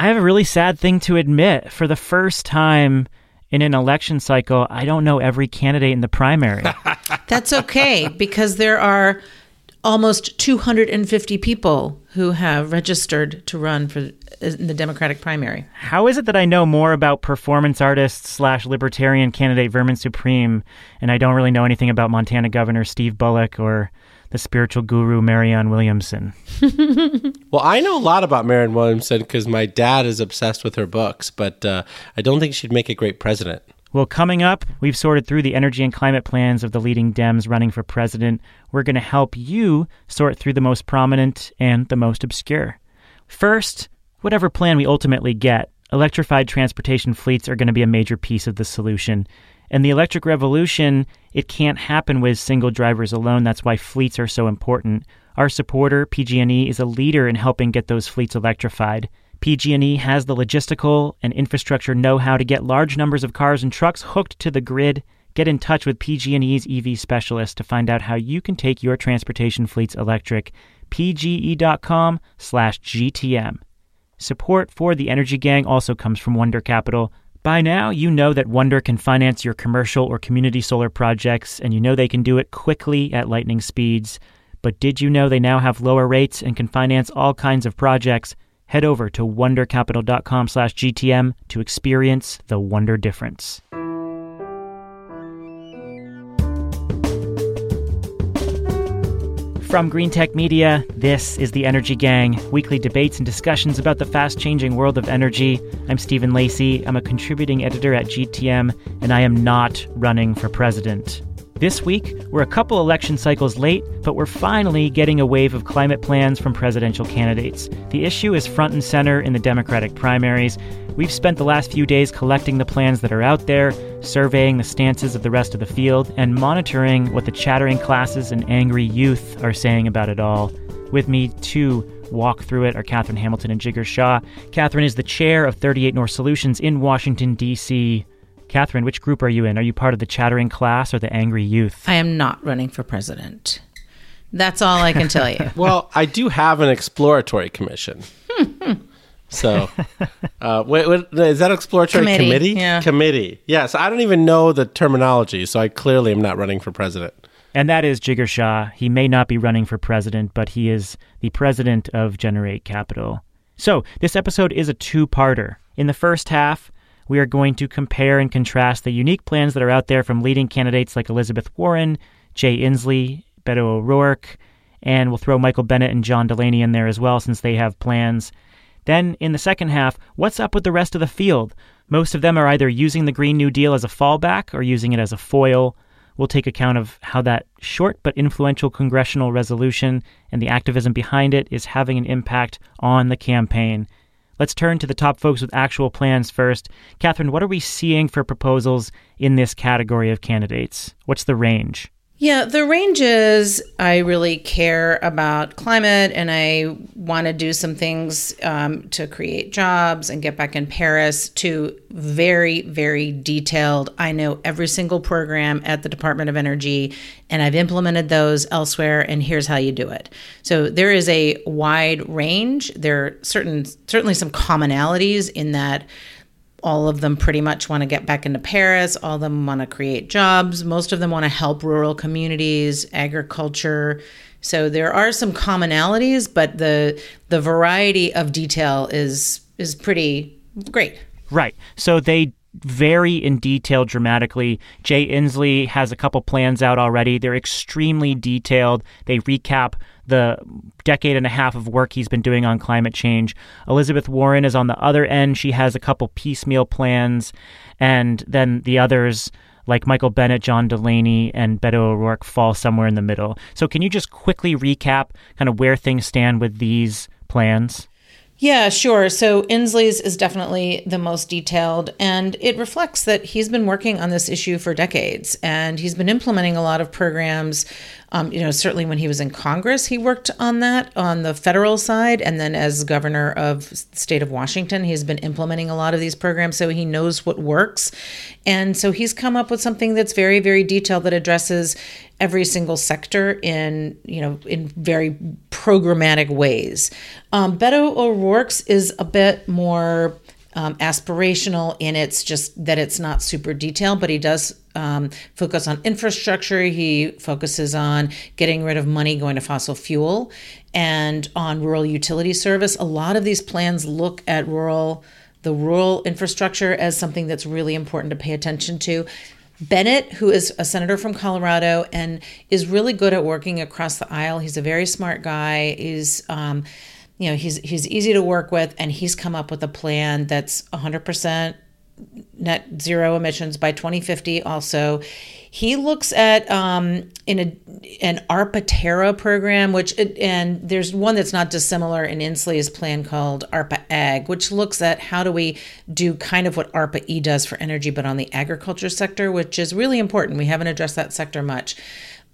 I have a really sad thing to admit. For the first time in an election cycle, I don't know every candidate in the primary. That's okay because there are almost 250 people who have registered to run for uh, in the Democratic primary. How is it that I know more about performance artist slash libertarian candidate Vermin Supreme, and I don't really know anything about Montana Governor Steve Bullock or the spiritual guru Marianne Williamson? well, I know a lot about Marianne Williamson because my dad is obsessed with her books, but uh, I don't think she'd make a great president. Well, coming up, we've sorted through the energy and climate plans of the leading Dems running for president. We're going to help you sort through the most prominent and the most obscure. First, whatever plan we ultimately get, electrified transportation fleets are going to be a major piece of the solution. And the electric revolution, it can't happen with single drivers alone. That's why fleets are so important. Our supporter, PG&E, is a leader in helping get those fleets electrified. PG&E has the logistical and infrastructure know-how to get large numbers of cars and trucks hooked to the grid. Get in touch with PG&E's EV specialist to find out how you can take your transportation fleets electric. pge.com/gtm. Support for the Energy Gang also comes from Wonder Capital. By now, you know that Wonder can finance your commercial or community solar projects, and you know they can do it quickly at lightning speeds. But did you know they now have lower rates and can finance all kinds of projects? Head over to wondercapital.com slash gtm to experience the wonder difference. From Greentech Media, this is the Energy Gang, weekly debates and discussions about the fast changing world of energy. I'm Stephen Lacey. I'm a contributing editor at GTM, and I am not running for president. This week, we're a couple election cycles late, but we're finally getting a wave of climate plans from presidential candidates. The issue is front and center in the Democratic primaries. We've spent the last few days collecting the plans that are out there, surveying the stances of the rest of the field, and monitoring what the chattering classes and angry youth are saying about it all. With me to walk through it are Katherine Hamilton and Jigar Shah. Katherine is the chair of 38 North Solutions in Washington, D.C. Katherine, which group are you in? Are you part of the chattering class or the angry youth? I am not running for president. That's all I can tell you. well, I do have an exploratory commission. so, uh, wait, wait, is that exploratory committee? Committee. Yeah. committee. Yeah. So I don't even know the terminology. So I clearly am not running for president. And that is Jigar Shah. He may not be running for president, but he is the president of Generate Capital. So this episode is a two-parter. In the first half, we are going to compare and contrast the unique plans that are out there from leading candidates like Elizabeth Warren, Jay Inslee, Beto O'Rourke, and we'll throw Michael Bennet and John Delaney in there as well since they have plans. Then, in the second half, what's up with the rest of the field? Most of them are either using the Green New Deal as a fallback or using it as a foil. We'll take account of how that short but influential congressional resolution and the activism behind it is having an impact on the campaign. Let's turn to the top folks with actual plans first. Katherine, what are we seeing for proposals in this category of candidates? What's the range? Yeah, the range is I really care about climate and I want to do some things um, to create jobs and get back in Paris to very, very detailed. I know every single program at the Department of Energy and I've implemented those elsewhere and here's how you do it. So there is a wide range. There are certain certainly some commonalities in that all of them pretty much want to get back into Paris. All of them want to create jobs. Most of them want to help rural communities, agriculture. So there are some commonalities, but the the variety of detail is is pretty great. Right. So they vary in detail dramatically. Jay Inslee has a couple plans out already. They're extremely detailed. They recap the decade and a half of work he's been doing on climate change. Elizabeth Warren is on the other end. She has a couple piecemeal plans, and then the others, like Michael Bennet, John Delaney, and Beto O'Rourke, fall somewhere in the middle. So, can you just quickly recap kind of where things stand with these plans? Yeah, sure. So Inslee's is definitely the most detailed, and it reflects that he's been working on this issue for decades, and he's been implementing a lot of programs Um, you know, certainly when he was in Congress, he worked on that on the federal side, and then as governor of the state of Washington, he's been implementing a lot of these programs, so he knows what works, and so he's come up with something that's very, very detailed that addresses every single sector in you know in very programmatic ways. Um, Beto O'Rourke's is a bit more um, aspirational in its just that it's not super detailed, but he does um, focus on infrastructure. He focuses on getting rid of money going to fossil fuel and on rural utility service. A lot of these plans look at rural the rural infrastructure as something that's really important to pay attention to. Bennet, who is a senator from Colorado and is really good at working across the aisle. He's a very smart guy. He's um, you know he's he's easy to work with and he's come up with a plan that's 100% net zero emissions by 2050 also he looks at um, in a an ARPA Terra program, which it, and there's one that's not dissimilar in Inslee's plan called ARPA Ag, which looks at how do we do kind of what ARPA E does for energy, but on the agriculture sector, which is really important. We haven't addressed that sector much.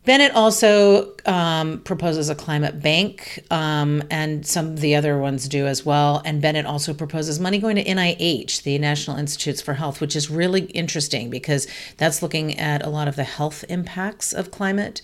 Bennet also um, proposes a climate bank, um, and some of the other ones do as well. And Bennet also proposes money going to NIH, the National Institutes for Health, which is really interesting because that's looking at a lot of the health impacts of climate.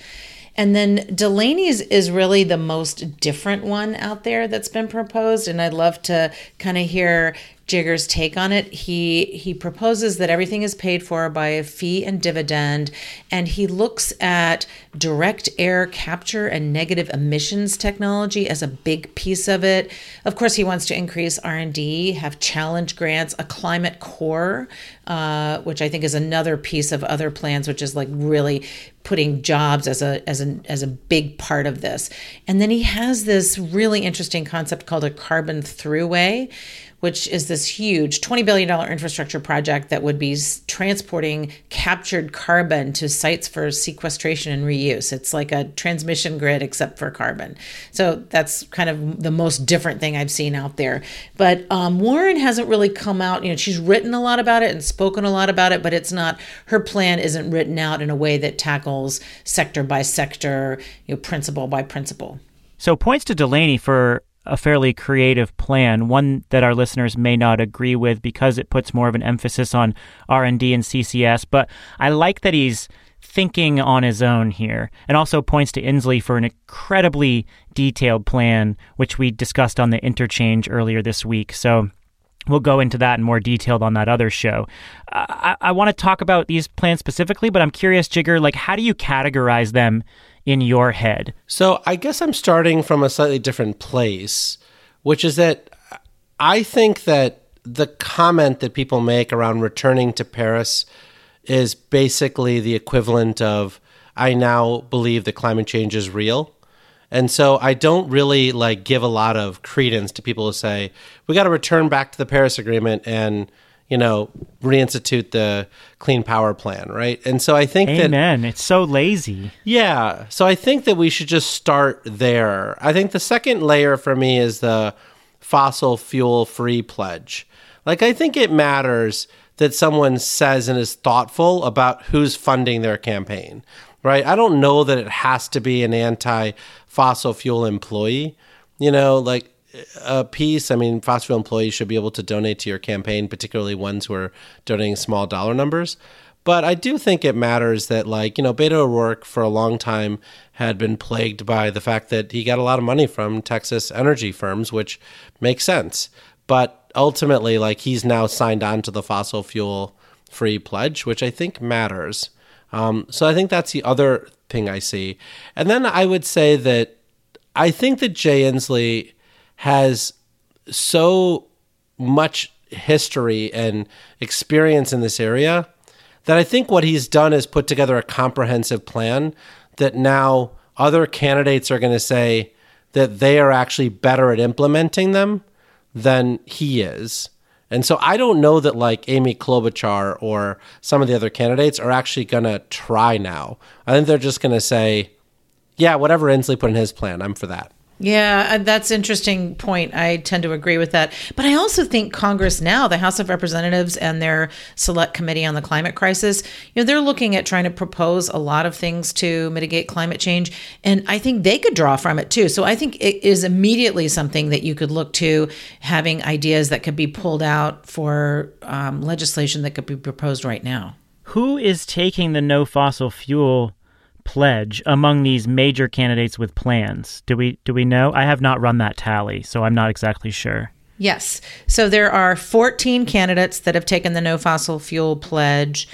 And then Delaney's is really the most different one out there that's been proposed. And I'd love to kind of hear Jigar's take on it. He he proposes that everything is paid for by a fee and dividend, and he looks at direct air capture and negative emissions technology as a big piece of it. Of course, he wants to increase R and D, have challenge grants, a climate corps, uh, which I think is another piece of other plans, which is like really putting jobs as a as a as a big part of this. And then he has this really interesting concept called a carbon throughway which is this huge $20 billion infrastructure project that would be transporting captured carbon to sites for sequestration and reuse. It's like a transmission grid, except for carbon. So that's kind of the most different thing I've seen out there. But um, Warren hasn't really come out, you know, she's written a lot about it and spoken a lot about it, but it's not, her plan isn't written out in a way that tackles sector by sector, you know, principle by principle. So points to Delaney for a fairly creative plan, one that our listeners may not agree with because it puts more of an emphasis on R&D and CCS, but I like that he's thinking on his own here and also points to Inslee for an incredibly detailed plan which we discussed on the interchange earlier this week. So We'll go into that in more detail on that other show. I, I want to talk about these plans specifically, but I'm curious, Jigar, like how do you categorize them in your head? So I guess I'm starting from a slightly different place, which is that I think that the comment that people make around returning to Paris is basically the equivalent of I now believe that climate change is real. And so I don't really like give a lot of credence to people who say we got to return back to the Paris agreement and you know, reinstitute the clean power plan, right? And so I think Amen. that Amen. It's so lazy. Yeah. So I think that we should just start there. I think the second layer for me is the fossil fuel free pledge. Like I think it matters that someone says and is thoughtful about who's funding their campaign. Right? I don't know that it has to be an anti fossil fuel employee. You know, like a piece. I mean, fossil fuel employees should be able to donate to your campaign, particularly ones who are donating small dollar numbers. But I do think it matters that, like, you know, Beto O'Rourke for a long time had been plagued by the fact that he got a lot of money from Texas energy firms, which makes sense. But ultimately, like, he's now signed on to the fossil fuel free pledge, which I think matters. Um, so I think that's the other thing I see. And then I would say that I think that Jay Inslee has so much history and experience in this area that I think what he's done is put together a comprehensive plan that now other candidates are going to say that they are actually better at implementing them than he is. And so I don't know that like Amy Klobuchar or some of the other candidates are actually going to try now. I think they're just going to say, yeah, whatever Inslee put in his plan, I'm for that. Yeah, uh, that's interesting point. I tend to agree with that. But I also think Congress now, the House of Representatives and their select committee on the climate crisis, you know, they're looking at trying to propose a lot of things to mitigate climate change, and I think they could draw from it too. So I think it is immediately something that you could look to having ideas that could be pulled out for um, legislation that could be proposed right now. Who is taking the no fossil fuel pledge among these major candidates with plans? Do we do we know? I have not run that tally, so I'm not exactly sure. Yes. So there are 14 candidates that have taken the no fossil fuel pledge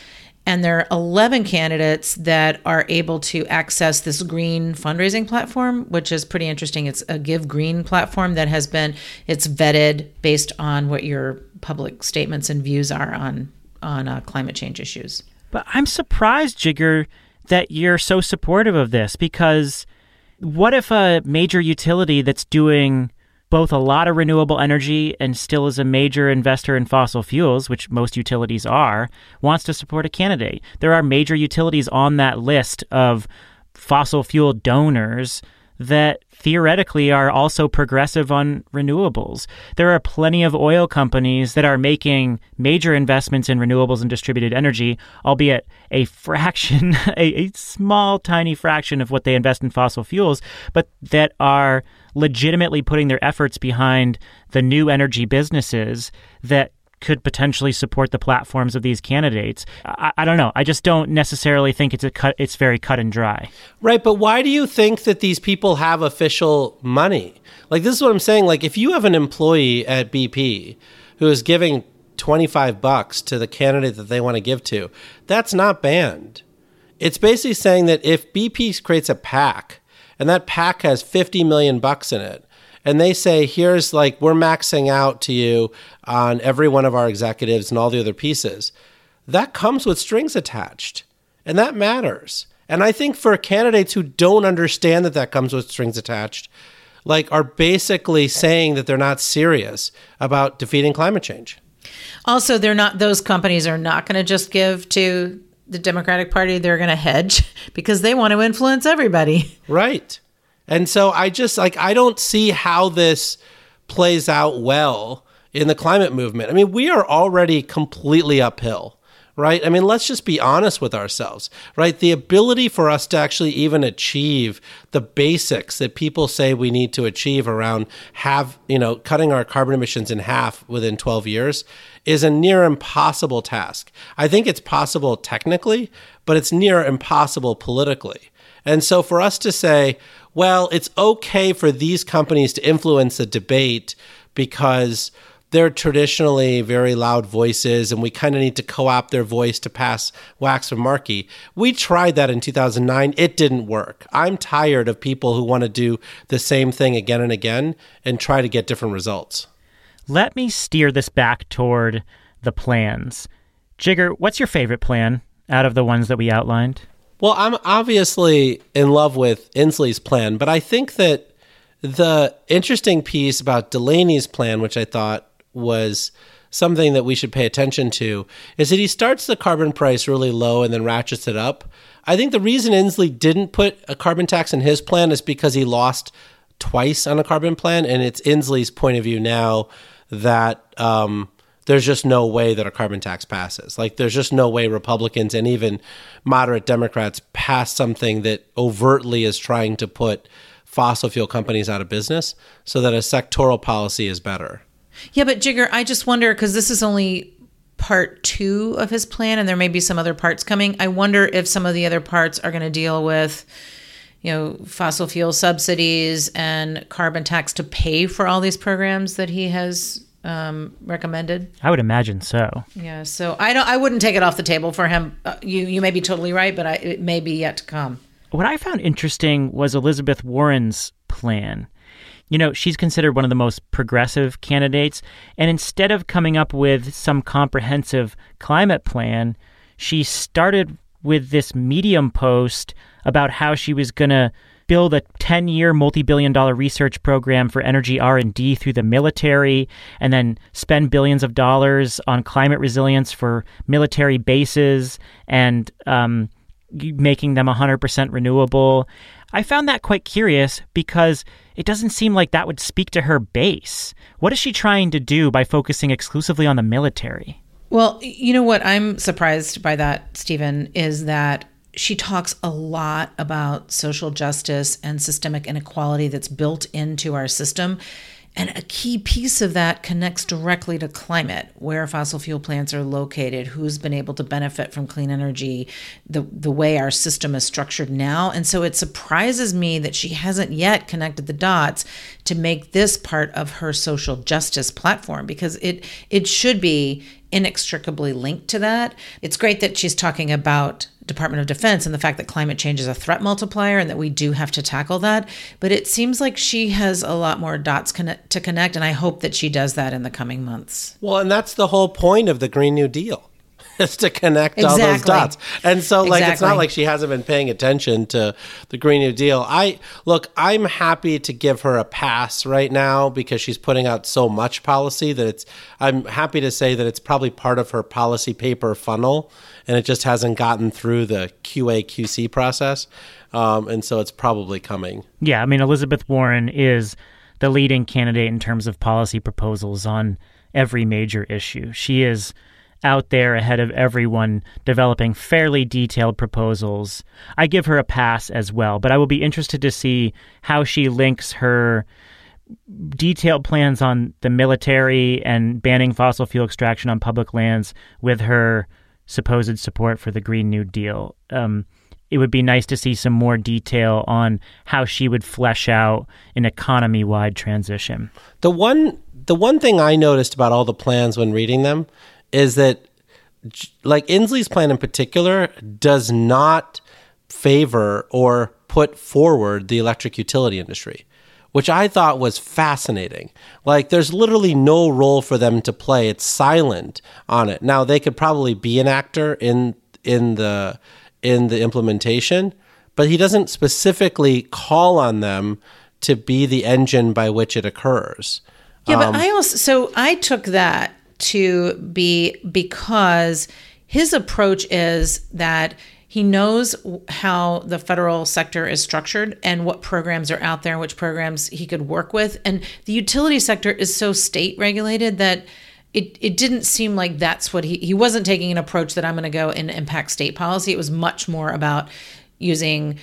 and there are 11 candidates that are able to access this green fundraising platform which is pretty interesting it's a give green platform that has been it's vetted based on what your public statements and views are on on uh, climate change issues but i'm surprised Jigar that you're so supportive of this because what if a major utility that's doing both a lot of renewable energy and still is a major investor in fossil fuels, which most utilities are, wants to support a candidate? There are major utilities on that list of fossil fuel donors that theoretically are also progressive on renewables. There are plenty of oil companies that are making major investments in renewables and distributed energy, albeit a fraction, a, a, small, tiny fraction of what they invest in fossil fuels, but that are legitimately putting their efforts behind the new energy businesses that could potentially support the platforms of these candidates. I, I, don't know. I just don't necessarily think it's a cut. It's very cut and dry. Right, but why do you think that these people have official money? Like this is what I'm saying. Like if you have an employee at BP who is giving 25 bucks to the candidate that they want to give to, that's not banned. It's basically saying that if BP creates a PAC and that PAC has 50 million bucks in it, and they say, here's like, we're maxing out to you on every one of our executives and all the other pieces, that comes with strings attached. And that matters. And I think for candidates who don't understand that that comes with strings attached, like are basically saying that they're not serious about defeating climate change. Also, they're not those companies are not going to just give to the Democratic Party, they're going to hedge because they want to influence everybody. Right. And so I just like I don't see how this plays out well in the climate movement. I mean, we are already completely uphill right? I mean, let's just be honest with ourselves, right? The ability for us to actually even achieve the basics that people say we need to achieve around have, you know, cutting our carbon emissions in half within 12 years is a near impossible task. I think it's possible technically, but it's near impossible politically. And so for us to say, well, it's okay for these companies to influence the debate because they're traditionally very loud voices and we kind of need to co-opt their voice to pass Waxman-Markey. We tried that in 2009. It didn't work. I'm tired of people who want to do the same thing again and again and try to get different results. Let me steer this back toward the plans. Jigar, what's your favorite plan out of the ones that we outlined? Well, I'm obviously in love with Inslee's plan, but I think that the interesting piece about Delaney's plan, which I thought was something that we should pay attention to, is that he starts the carbon price really low and then ratchets it up. I think the reason Inslee didn't put a carbon tax in his plan is because he lost twice on a carbon plan, and it's Inslee's point of view now that um, there's just no way that a carbon tax passes. Like, there's just no way Republicans and even moderate Democrats pass something that overtly is trying to put fossil fuel companies out of business so that a sectoral policy is better. Yeah, but Jigar, I just wonder because this is only part two of his plan and there may be some other parts coming. I wonder if some of the other parts are going to deal with you know fossil fuel subsidies and carbon tax to pay for all these programs that he has um, recommended? I would imagine so. Yeah, so I don't. I wouldn't take it off the table for him. Uh, you you may be totally right, but I, it may be yet to come. What I found interesting was Elizabeth Warren's plan. You know, she's considered one of the most progressive candidates, and instead of coming up with some comprehensive climate plan, she started with this Medium post about how she was going to build a 10-year multi-billion dollar research program for energy R&D through the military and then spend billions of dollars on climate resilience for military bases and um, making them 100% renewable. I found that quite curious because it doesn't seem like that would speak to her base. What is she trying to do by focusing exclusively on the military? Well, you know what I'm surprised by that, Stephen, is that she talks a lot about social justice and systemic inequality that's built into our system. And a key piece of that connects directly to climate, where fossil fuel plants are located, who's been able to benefit from clean energy, the, the way our system is structured now. And so it surprises me that she hasn't yet connected the dots to make this part of her social justice platform because it it should be inextricably linked to that. It's great that she's talking about Department of Defense and the fact that climate change is a threat multiplier and that we do have to tackle that. But it seems like she has a lot more dots connect, to connect, and I hope that she does that in the coming months. Well, and that's the whole point of the Green New Deal. Is to connect exactly. all those dots. And so like exactly. it's not like she hasn't been paying attention to the Green New Deal. I look, I'm happy to give her a pass right now because she's putting out so much policy that it's I'm happy to say that it's probably part of her policy paper funnel and it just hasn't gotten through the QA QC process. Um, and so it's probably coming. Yeah, I mean, Elizabeth Warren is the leading candidate in terms of policy proposals on every major issue. She is out there ahead of everyone developing fairly detailed proposals. I give her a pass as well, but I will be interested to see how she links her detailed plans on the military and banning fossil fuel extraction on public lands with her supposed support for the Green New Deal. Um, it would be nice to see some more detail on how she would flesh out an economy wide transition. The one the one thing I noticed about all the plans when reading them is that like Inslee's plan in particular does not favor or put forward the electric utility industry which I thought was fascinating. Like, there's literally no role for them to play. It's silent on it. Now, they could probably be an actor in in the in the implementation, but he doesn't specifically call on them to be the engine by which it occurs. Yeah, um, but I also so I took that to be because his approach is that he knows how the federal sector is structured and what programs are out there which programs he could work with. And the utility sector is so state regulated that it, it didn't seem like that's what he he wasn't taking an approach that I'm going to go and impact state policy. It was much more about using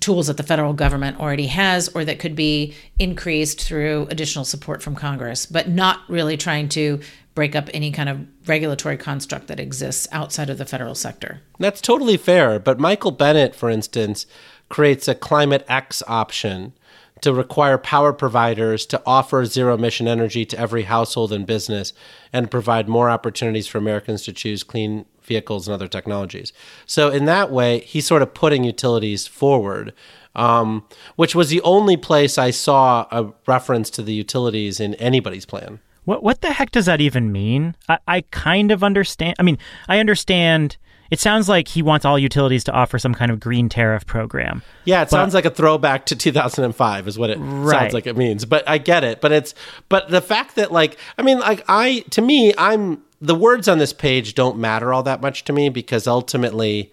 tools that the federal government already has or that could be increased through additional support from Congress, but not really trying to break up any kind of regulatory construct that exists outside of the federal sector. That's totally fair. But Michael Bennet, for instance, creates a Climate X option to require power providers to offer zero emission energy to every household and business and provide more opportunities for Americans to choose clean vehicles and other technologies. So, in that way, he's sort of putting utilities forward. Um, which was the only place I saw a reference to the utilities in anybody's plan. What what the heck does that even mean? I, I kind of understand. I mean, I understand. It sounds like he wants all utilities to offer some kind of green tariff program. Yeah, it but, sounds like a throwback to 2005 is what it right. sounds like it means. But I get it. But it's but the fact that like I mean like I to me I'm the words on this page don't matter all that much to me because ultimately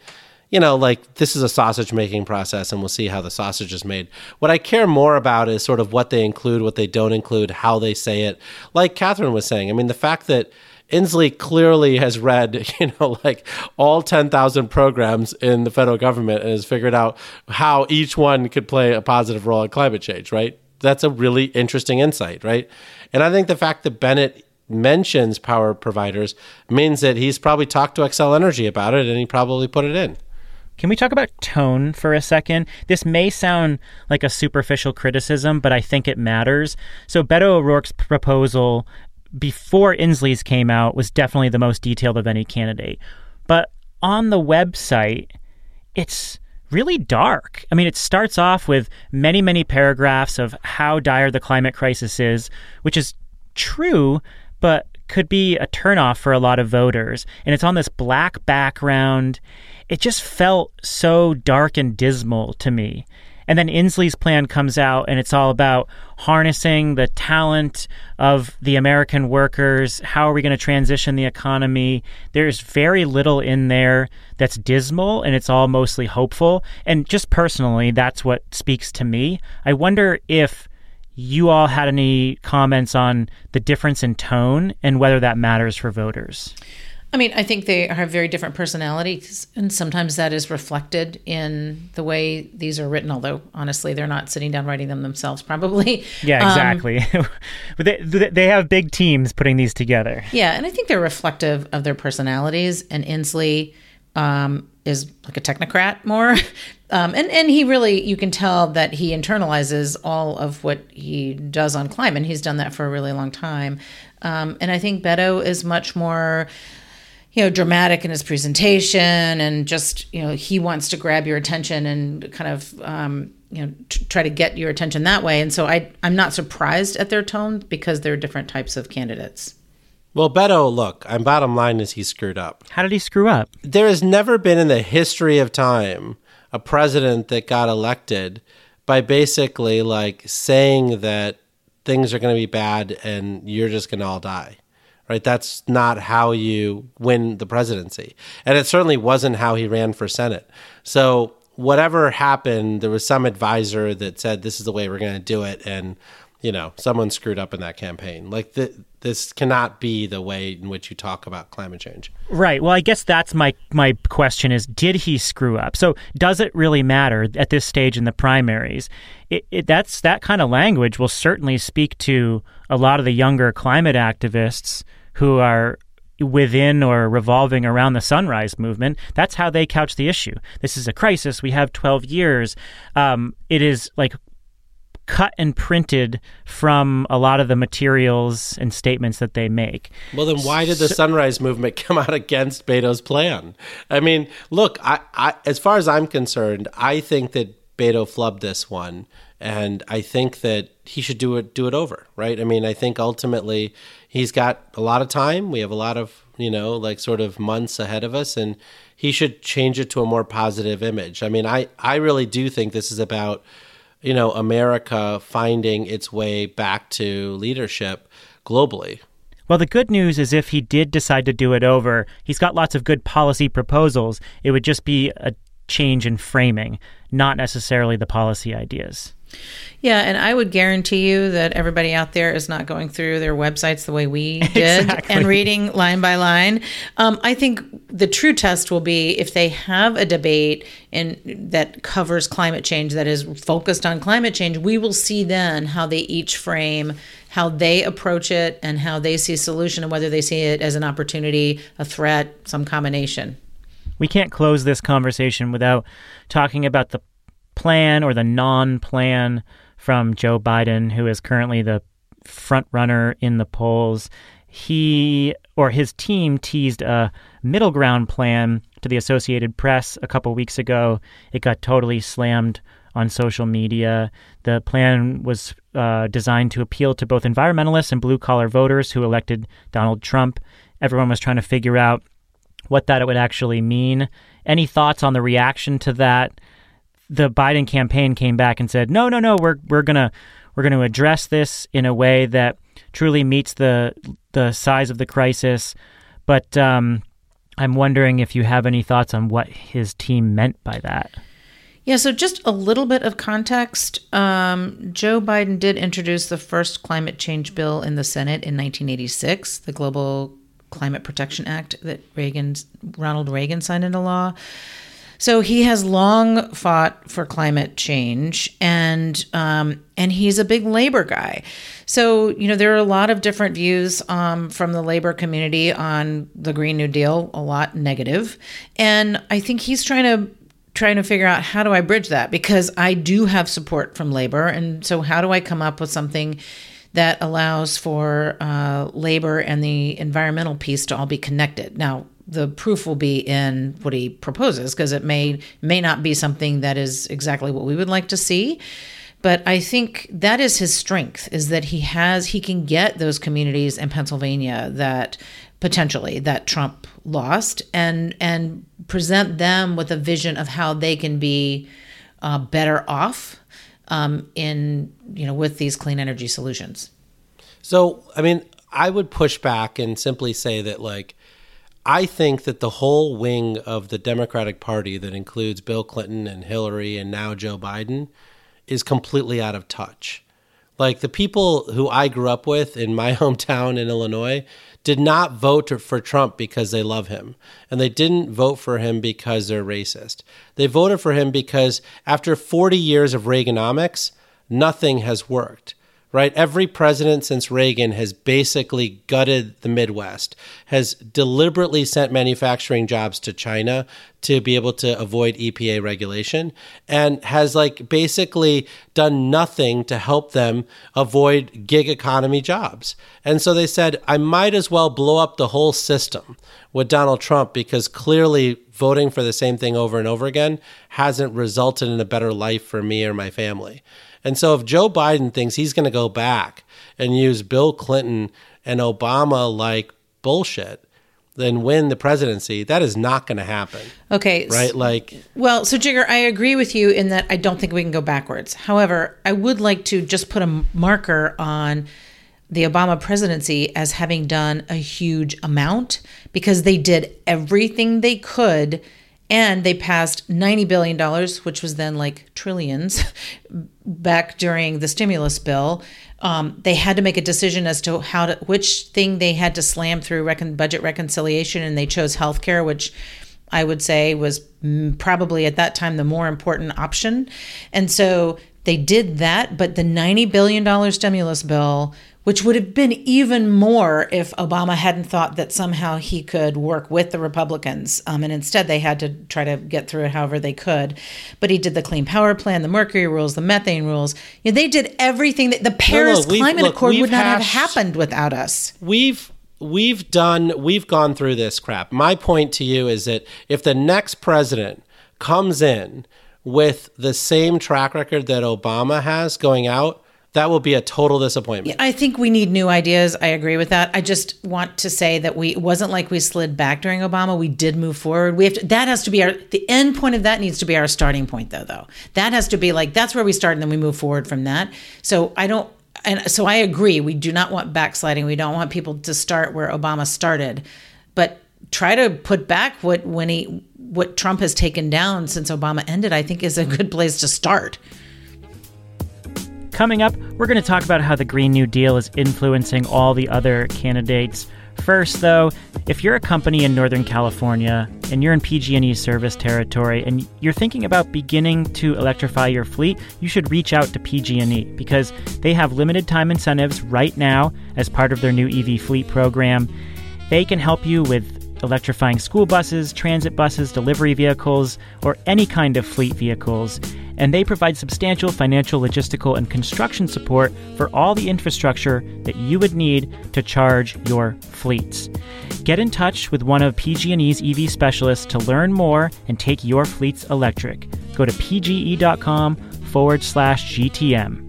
you know, like this is a sausage making process and we'll see how the sausage is made. What I care more about is sort of what they include, what they don't include, how they say it. Like Katherine was saying, I mean, the fact that Inslee clearly has read, you know, like all 10,000 programs in the federal government and has figured out how each one could play a positive role in climate change, right? That's a really interesting insight, right? And I think the fact that Bennet mentions power providers means that he's probably talked to Xcel Energy about it and he probably put it in. Can we talk about tone for a second? This may sound like a superficial criticism, but I think it matters. So, Beto O'Rourke's proposal before Inslee's came out was definitely the most detailed of any candidate. But on the website, it's really dark. I mean, it starts off with many, many paragraphs of how dire the climate crisis is, which is true, but could be a turnoff for a lot of voters. And it's on this black background it just felt so dark and dismal to me. And then Inslee's plan comes out, and it's all about harnessing the talent of the American workers. How are we going to transition the economy? There's very little in there that's dismal, and it's all mostly hopeful. And just personally, that's what speaks to me. I wonder if you all had any comments on the difference in tone and whether that matters for voters. I mean, I think they have very different personalities, and sometimes that is reflected in the way these are written. Although, honestly, they're not sitting down writing them themselves, probably. Yeah, Um, exactly. they, they have big teams putting these together. yeah, and I think they're reflective of their personalities. And Inslee um, is like a technocrat more, um, and and he really you can tell that he internalizes all of what he does on climate. He's done that for a really long time, um, and I think Beto is much more you know dramatic in his presentation and just you know he wants to grab your attention and kind of um, you know t- try to get your attention that way. And so i i'm not surprised at their tone because they're different types of candidates Well, Beto, look, I'm bottom line is he screwed up. How did he screw up? There has never been in the history of time a president that got elected by basically like saying that things are going to be bad and you're just going to all die. Right? That's not how you win the presidency. And it certainly wasn't how he ran for Senate. So, whatever happened, there was some advisor that said this is the way we're going to do it and you know, someone screwed up in that campaign. Like th- this cannot be the way in which you talk about climate change. Right. Well, I guess that's my my question is did he screw up? So, does it really matter at this stage in the primaries? It, it, that's that kind of language will certainly speak to a lot of the younger climate activists who are within or revolving around the sunrise movement that's how they couch the issue this is a crisis we have 12 years um, it is like cut and printed from a lot of the materials and statements that they make Well, then why did the Sunrise Movement come out against Beto's plan? I mean, look, I, I, as far as I'm concerned, I think that Beto flubbed this one, and I think that he should do it do it over, right? I mean, I think ultimately he's got a lot of time. We have a lot of you know, like sort of months ahead of us, and he should change it to a more positive image. I mean, I I really do think this is about you know America finding its way back to leadership globally. Well, the good news is if he did decide to do it over, he's got lots of good policy proposals. It would just be a change in framing, not necessarily the policy ideas. Yeah, and I would guarantee you that everybody out there is not going through their websites the way we did Exactly. and reading line by line. Um, I think the true test will be if they have a debate in, that covers climate change, that is focused on climate change, we will see then how they each frame how they approach it and how they see a solution and whether they see it as an opportunity, a threat, some combination. We can't close this conversation without talking about the plan or the non plan from Joe Biden, who is currently the front runner in the polls. He or his team teased a middle ground plan to the Associated Press a couple weeks ago. It got totally slammed on social media. The plan was uh, designed to appeal to both environmentalists and blue collar voters who elected Donald Trump. Everyone was trying to figure out what that would actually mean. Any thoughts on the reaction to that? The Biden campaign came back and said, "No, no, no, we're we're gonna we're gonna address this in a way that truly meets the the size of the crisis." But um, I'm wondering if you have any thoughts on what his team meant by that. Yeah, so just a little bit of context. Um, Joe Biden did introduce the first climate change bill in the Senate in 1986, the Global Climate Protection Act that Reagan, Ronald Reagan signed into law. So he has long fought for climate change, and um, and he's a big labor guy. So you know there are a lot of different views um, from the labor community on the Green New Deal. A lot negative, and I think he's trying to trying to figure out how do I bridge that because I do have support from labor, and so how do I come up with something that allows for uh, labor and the environmental piece to all be connected? Now, the proof will be in what he proposes because it may may not be something that is exactly what we would like to see but i think that is his strength is that he has he can get those communities in pennsylvania that potentially that trump lost and and present them with a vision of how they can be uh, better off um, in you know with these clean energy solutions. So, I mean, I would push back and simply say that, like, I think that the whole wing of the Democratic Party that includes Bill Clinton and Hillary and now Joe Biden is completely out of touch. Like the people who I grew up with in my hometown in Illinois did not vote for Trump because they love him. And they didn't vote for him because they're racist. They voted for him because after 40 years of Reaganomics, nothing has worked right? Every president since Reagan has basically gutted the Midwest, has deliberately sent manufacturing jobs to China to be able to avoid EPA regulation, and has like basically done nothing to help them avoid gig economy jobs. And so they said, I might as well blow up the whole system with Donald Trump because clearly voting for the same thing over and over again hasn't resulted in a better life for me or my family. And so if Joe Biden thinks he's going to go back and use Bill Clinton and Obama like bullshit, then win the presidency, that is not going to happen. Okay. Right? Like, well, so Jigar, I agree with you in that I don't think we can go backwards. However, I would like to just put a marker on the Obama presidency as having done a huge amount because they did everything they could and they passed $90 billion, which was then like trillions, back during the stimulus bill. Um, they had to make a decision as to how to, which thing they had to slam through recon, budget reconciliation, and they chose healthcare, which I would say was probably at that time the more important option. And so they did that, but the $90 billion stimulus bill which would have been even more if Obama hadn't thought that somehow he could work with the Republicans. Um, and instead, they had to try to get through it however they could. But he did the Clean Power Plan, the Mercury rules, the methane rules. You know, they did everything that the Paris no, no, Climate look, Accord would not hashed, have happened without us. We've we've done we've gone through this crap. My point to you is that if the next president comes in with the same track record that Obama has going out, that will be a total disappointment. I think we need new ideas. I agree with that. I just want to say that we it wasn't like we slid back during Obama. We did move forward. We have to, that has to be our the end point of that needs to be our starting point though though. That has to be like that's where we start and then we move forward from that. So I don't and so I agree. We do not want backsliding. We don't want people to start where Obama started. But try to put back what when he what Trump has taken down since Obama ended, I think is a good place to start. Coming up, we're going to talk about how the Green New Deal is influencing all the other candidates. First, though, if you're a company in Northern California and you're in PG&E service territory and you're thinking about beginning to electrify your fleet, you should reach out to PG&E because they have limited time incentives right now as part of their new EV fleet program. They can help you with electrifying school buses, transit buses, delivery vehicles, or any kind of fleet vehicles and they provide substantial financial, logistical, and construction support for all the infrastructure that you would need to charge your fleets. Get in touch with one of PG&E's EV specialists to learn more and take your fleets electric. Go to pge.com forward slash GTM.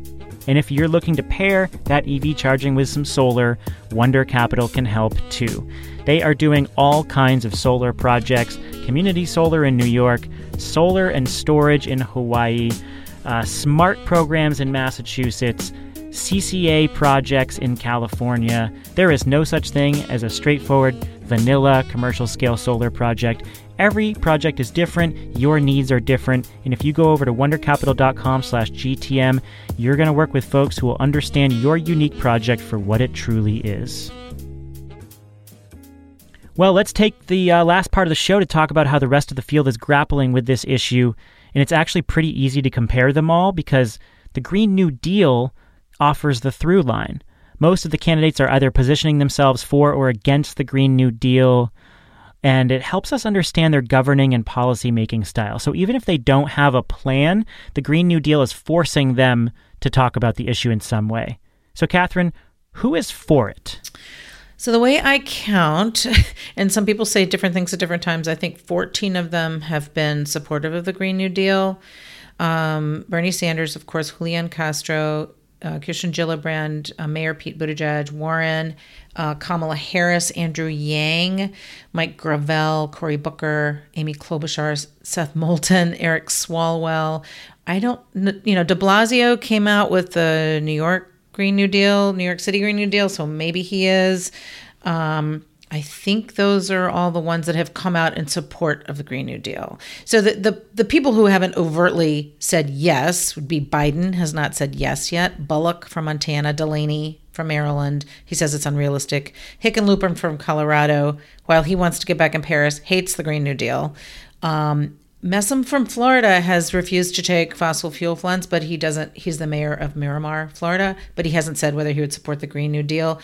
And if you're looking to pair that EV charging with some solar, Wonder Capital can help too. They are doing all kinds of solar projects community solar in New York, solar and storage in Hawaii, uh, smart programs in Massachusetts, CCA projects in California. There is no such thing as a straightforward vanilla commercial scale solar project. Every project is different, your needs are different, and if you go over to wondercapital.com/gtm, you're going to work with folks who will understand your unique project for what it truly is. Well, let's take the uh, last part of the show to talk about how the rest of the field is grappling with this issue. And it's actually pretty easy to compare them all because the Green New Deal offers the through line. Most of the candidates are either positioning themselves for or against the Green New Deal, and it helps us understand their governing and policy making style. So even if they don't have a plan, the Green New Deal is forcing them to talk about the issue in some way. So, Katherine, who is for it? So the way I count, and some people say different things at different times, I think 14 of them have been supportive of the Green New Deal. Um, Bernie Sanders, of course, Julian Castro, uh, Kirsten Gillibrand, uh, Mayor Pete Buttigieg, Warren, uh, Kamala Harris, Andrew Yang, Mike Gravel, Cory Booker, Amy Klobuchar, Seth Moulton, Eric Swalwell. I don't, you know, de Blasio came out with the New York Green New Deal, New York City Green New Deal, so maybe he is. Um, I think those are all the ones that have come out in support of the Green New Deal. So the, the, the people who haven't overtly said yes would be Biden has not said yes yet. Bullock from Montana, Delaney from Maryland. He says it's unrealistic. Hickenlooper from Colorado, while he wants to get back in Paris, hates the Green New Deal. Um, Messam from Florida has refused to take fossil fuel funds, but he doesn't. He's the mayor of Miramar, Florida, but he hasn't said whether he would support the Green New Deal.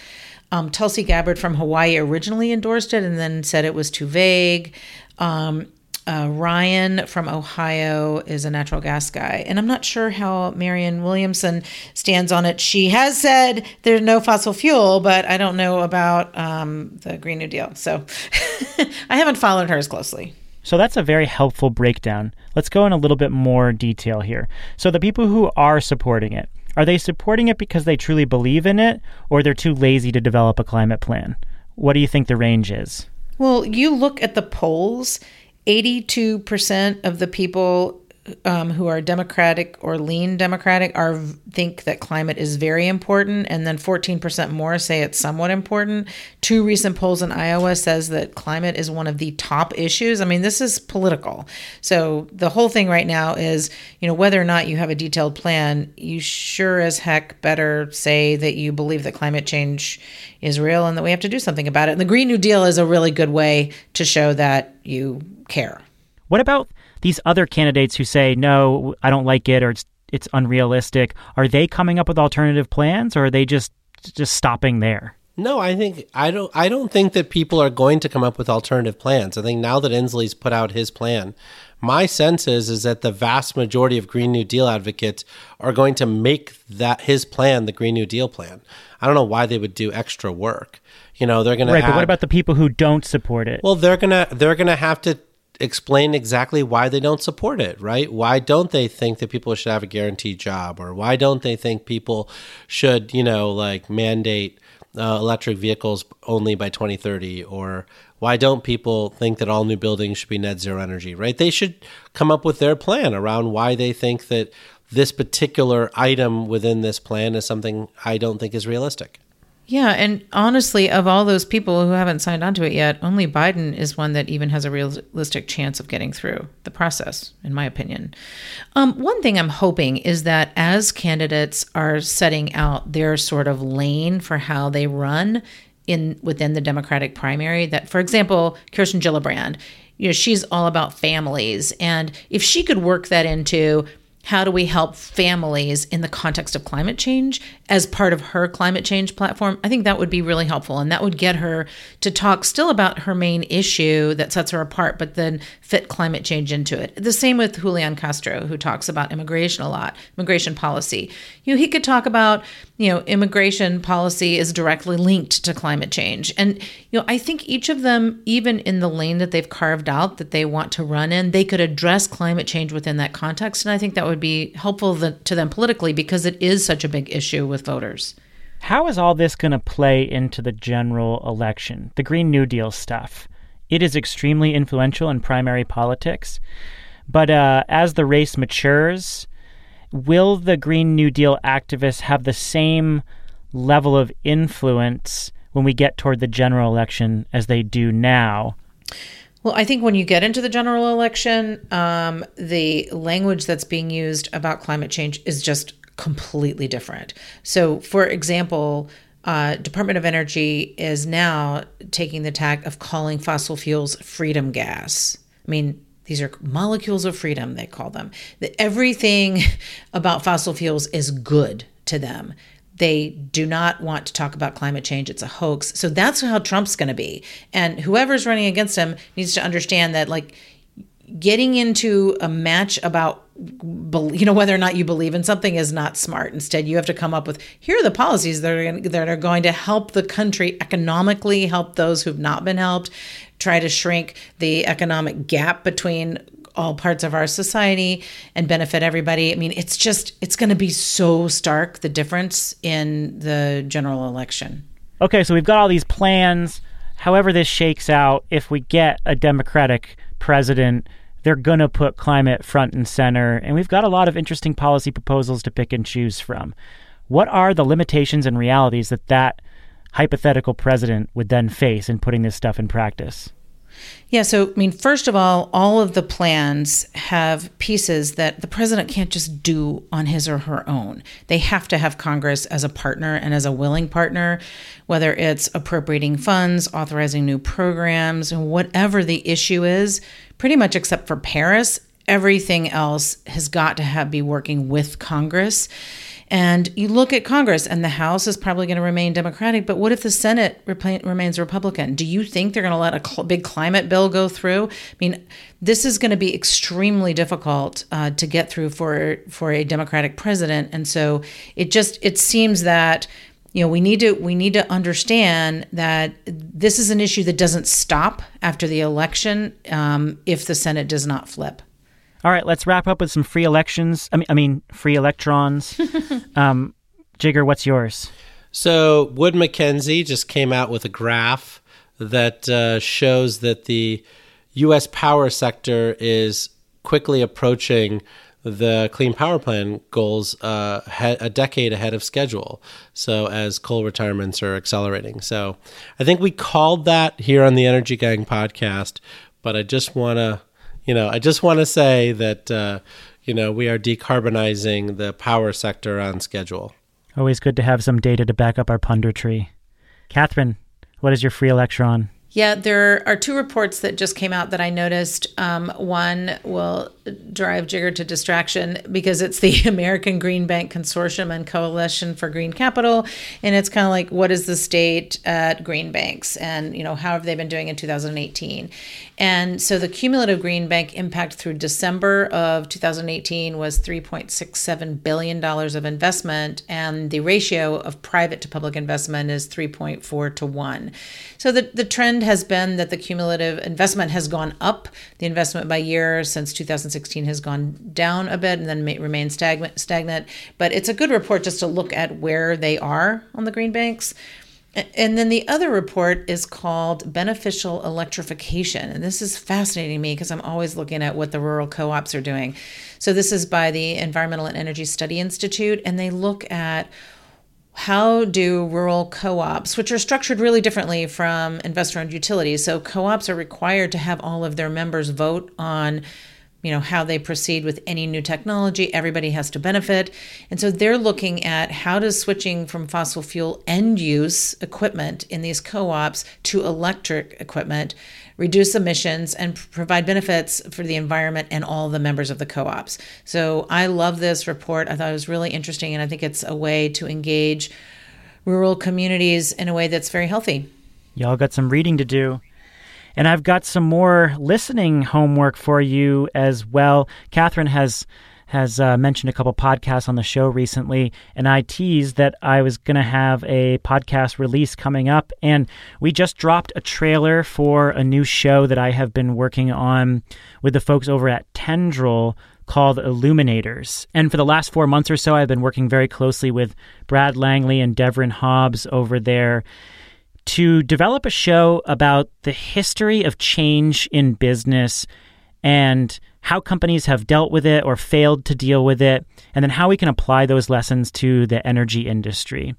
Um, Tulsi Gabbard from Hawaii originally endorsed it and then said it was too vague. Um, uh, Ryan from Ohio is a natural gas guy, and I'm not sure how Marianne Williamson stands on it. She has said there's no fossil fuel, but I don't know about um, the Green New Deal, so I haven't followed her as closely. So that's a very helpful breakdown. Let's go in a little bit more detail here. So the people who are supporting it, are they supporting it because they truly believe in it, or they're too lazy to develop a climate plan? What do you think the range is? Well, you look at the polls, 82% of the people um, who are Democratic or lean Democratic are think that climate is very important, and then 14% more say it's somewhat important. Two recent polls in Iowa says that climate is one of the top issues. I mean, this is political. So the whole thing right now is, you know, whether or not you have a detailed plan, you sure as heck better say that you believe that climate change is real and that we have to do something about it. And the Green New Deal is a really good way to show that you care. What about these other candidates who say, no, I don't like it or it's, it's unrealistic, are they coming up with alternative plans or are they just just stopping there? No, I think I don't I don't think that people are going to come up with alternative plans. I think now that Inslee's put out his plan, my sense is is that the vast majority of Green New Deal advocates are going to make that his plan the Green New Deal plan. I don't know why they would do extra work. You know, they're going to Right, add, but what about the people who don't support it? Well, they're going to they're going to have to explain exactly why they don't support it, right? Why don't they think that people should have a guaranteed job or why don't they think people should, you know, like mandate uh, electric vehicles only by 2030 or why don't people think that all new buildings should be net zero energy, right? They should come up with their plan around why they think that this particular item within this plan is something I don't think is realistic. Yeah, and honestly, of all those people who haven't signed on to it yet, only Biden is one that even has a realistic chance of getting through the process, in my opinion. Um, one thing I'm hoping is that as candidates are setting out their sort of lane for how they run in within the Democratic primary, that, for example, Kirsten Gillibrand, you know, she's all about families, and if she could work that into how do we help families in the context of climate change as part of her climate change platform? I think that would be really helpful. And that would get her to talk still about her main issue that sets her apart, but then fit climate change into it. The same with Julian Castro, who talks about immigration a lot, immigration policy. You know, he could talk about, you know, immigration policy is directly linked to climate change. And, you know, I think each of them, even in the lane that they've carved out that they want to run in, they could address climate change within that context. And I think that would be helpful to them politically because it is such a big issue with voters. How is all this going to play into the general election, the Green New Deal stuff? It is extremely influential in primary politics. But uh, as the race matures, will the Green New Deal activists have the same level of influence when we get toward the general election as they do now? Well, I think when you get into the general election, um, the language that's being used about climate change is just completely different. So, for example, uh, Department of Energy is now taking the tack of calling fossil fuels freedom gas. I mean, these are molecules of freedom, they call them. That everything about fossil fuels is good to them. They do not want to talk about climate change. It's a hoax. So that's how Trump's going to be. And whoever's running against him needs to understand that, like, getting into a match about you know whether or not you believe in something is not smart instead you have to come up with here are the policies that are that are going to help the country economically help those who've not been helped try to shrink the economic gap between all parts of our society and benefit everybody. I mean, it's just, it's going to be so stark the difference in the general election. Okay, so we've got all these plans. However, this shakes out, if we get a Democratic president, they're going to put climate front and center. And we've got a lot of interesting policy proposals to pick and choose from. What are the limitations and realities that that hypothetical president would then face in putting this stuff in practice? Yeah, so I mean, first of all, all of the plans have pieces that the president can't just do on his or her own. They have to have Congress as a partner and as a willing partner, whether it's appropriating funds, authorizing new programs, whatever the issue is, pretty much except for Paris, everything else has got to have be working with Congress. And you look at Congress, and the House is probably going to remain Democratic. But what if the Senate remains Republican? Do you think they're going to let a cl- big climate bill go through? I mean, this is going to be extremely difficult uh, to get through for for a Democratic president. And so it just it seems that you know we need to we need to understand that this is an issue that doesn't stop after the election um, if the Senate does not flip. All right, let's wrap up with some free elections. I mean, I mean, free electrons. um, Jigar, what's yours? So Wood Mackenzie just came out with a graph that uh, shows that the U.S. power sector is quickly approaching the Clean Power Plan goals uh, a decade ahead of schedule. So, as coal retirements are accelerating. So, I think we called that here on the Energy Gang podcast, but I just want to you know, I just want to say that, uh, you know, we are decarbonizing the power sector on schedule. Always good to have some data to back up our punditry. Katherine, what is your free electron? Yeah, there are two reports that just came out that I noticed. Um, one will drive Jigar to distraction because it's the American Green Bank Consortium and Coalition for Green Capital, and it's kind of like what is the state at green banks, and you know how have they been doing in 2018? And so the cumulative green bank impact through December of 2018 was 3.67 billion dollars of investment, and the ratio of private to public investment is 3.4 to one. So the the trend trend has been that the cumulative investment has gone up. The investment by year since 2016 has gone down a bit and then may remain stagnant. Stagnant, but it's a good report just to look at where they are on the green banks. And then the other report is called Beneficial Electrification. And this is fascinating me because I'm always looking at what the rural co ops are doing. So, this is by the Environmental and Energy Study Institute, and they look at how do rural co-ops which are structured really differently from investor-owned utilities so co-ops are required to have all of their members vote on you know how they proceed with any new technology. Everybody has to benefit. And so they're looking at how does switching from fossil fuel end use equipment in these co-ops to electric equipment reduce emissions, and provide benefits for the environment and all the members of the co ops. So I love this report. I thought it was really interesting, and I think it's a way to engage rural communities in a way that's very healthy. Y'all got some reading to do. And I've got some more listening homework for you as well. Katherine has has uh, mentioned a couple podcasts on the show recently, and I teased that I was going to have a podcast release coming up. And we just dropped a trailer for a new show that I have been working on with the folks over at Tendril called Illuminators. And for the last four months or so, I've been working very closely with Brad Langley and Devrin Hobbs over there to develop a show about the history of change in business and how companies have dealt with it or failed to deal with it, and then how we can apply those lessons to the energy industry.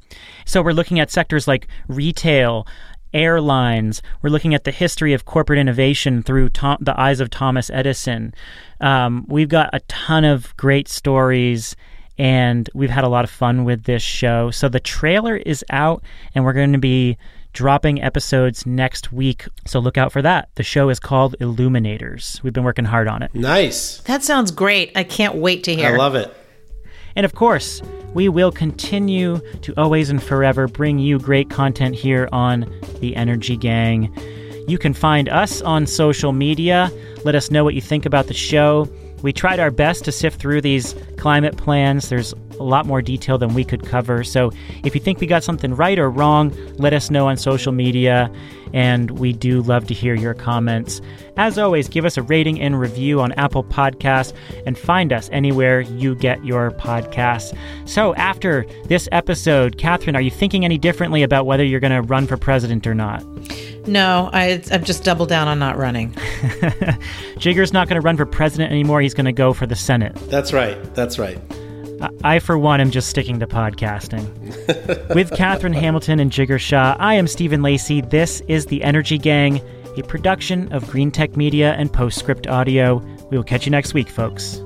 So we're looking at sectors like retail, airlines. We're looking at the history of corporate innovation through Tom, the eyes of Thomas Edison. Um, we've got a ton of great stories, and we've had a lot of fun with this show. So the trailer is out, and we're going to be dropping episodes next week. So look out for that. The show is called Illuminators. We've been working hard on it. Nice. That sounds great. I can't wait to hear. I love it. And of course, we will continue to always and forever bring you great content here on The Energy Gang. You can find us on social media. Let us know what you think about the show. We tried our best to sift through these climate plans. There's a lot more detail than we could cover. So if you think we got something right or wrong, let us know on social media. And we do love to hear your comments. As always, give us a rating and review on Apple Podcasts and find us anywhere you get your podcasts. So after this episode, Katherine, are you thinking any differently about whether you're going to run for president or not? No, I, I've just doubled down on not running. Jigar's not going to run for president anymore. He's going to go for the Senate. That's right. That's right. I, for one, am just sticking to podcasting. With Katherine Hamilton and Jigar Shah, I am Stephen Lacey. This is The Energy Gang, a production of Greentech Media and Postscript Audio. We will catch you next week, folks.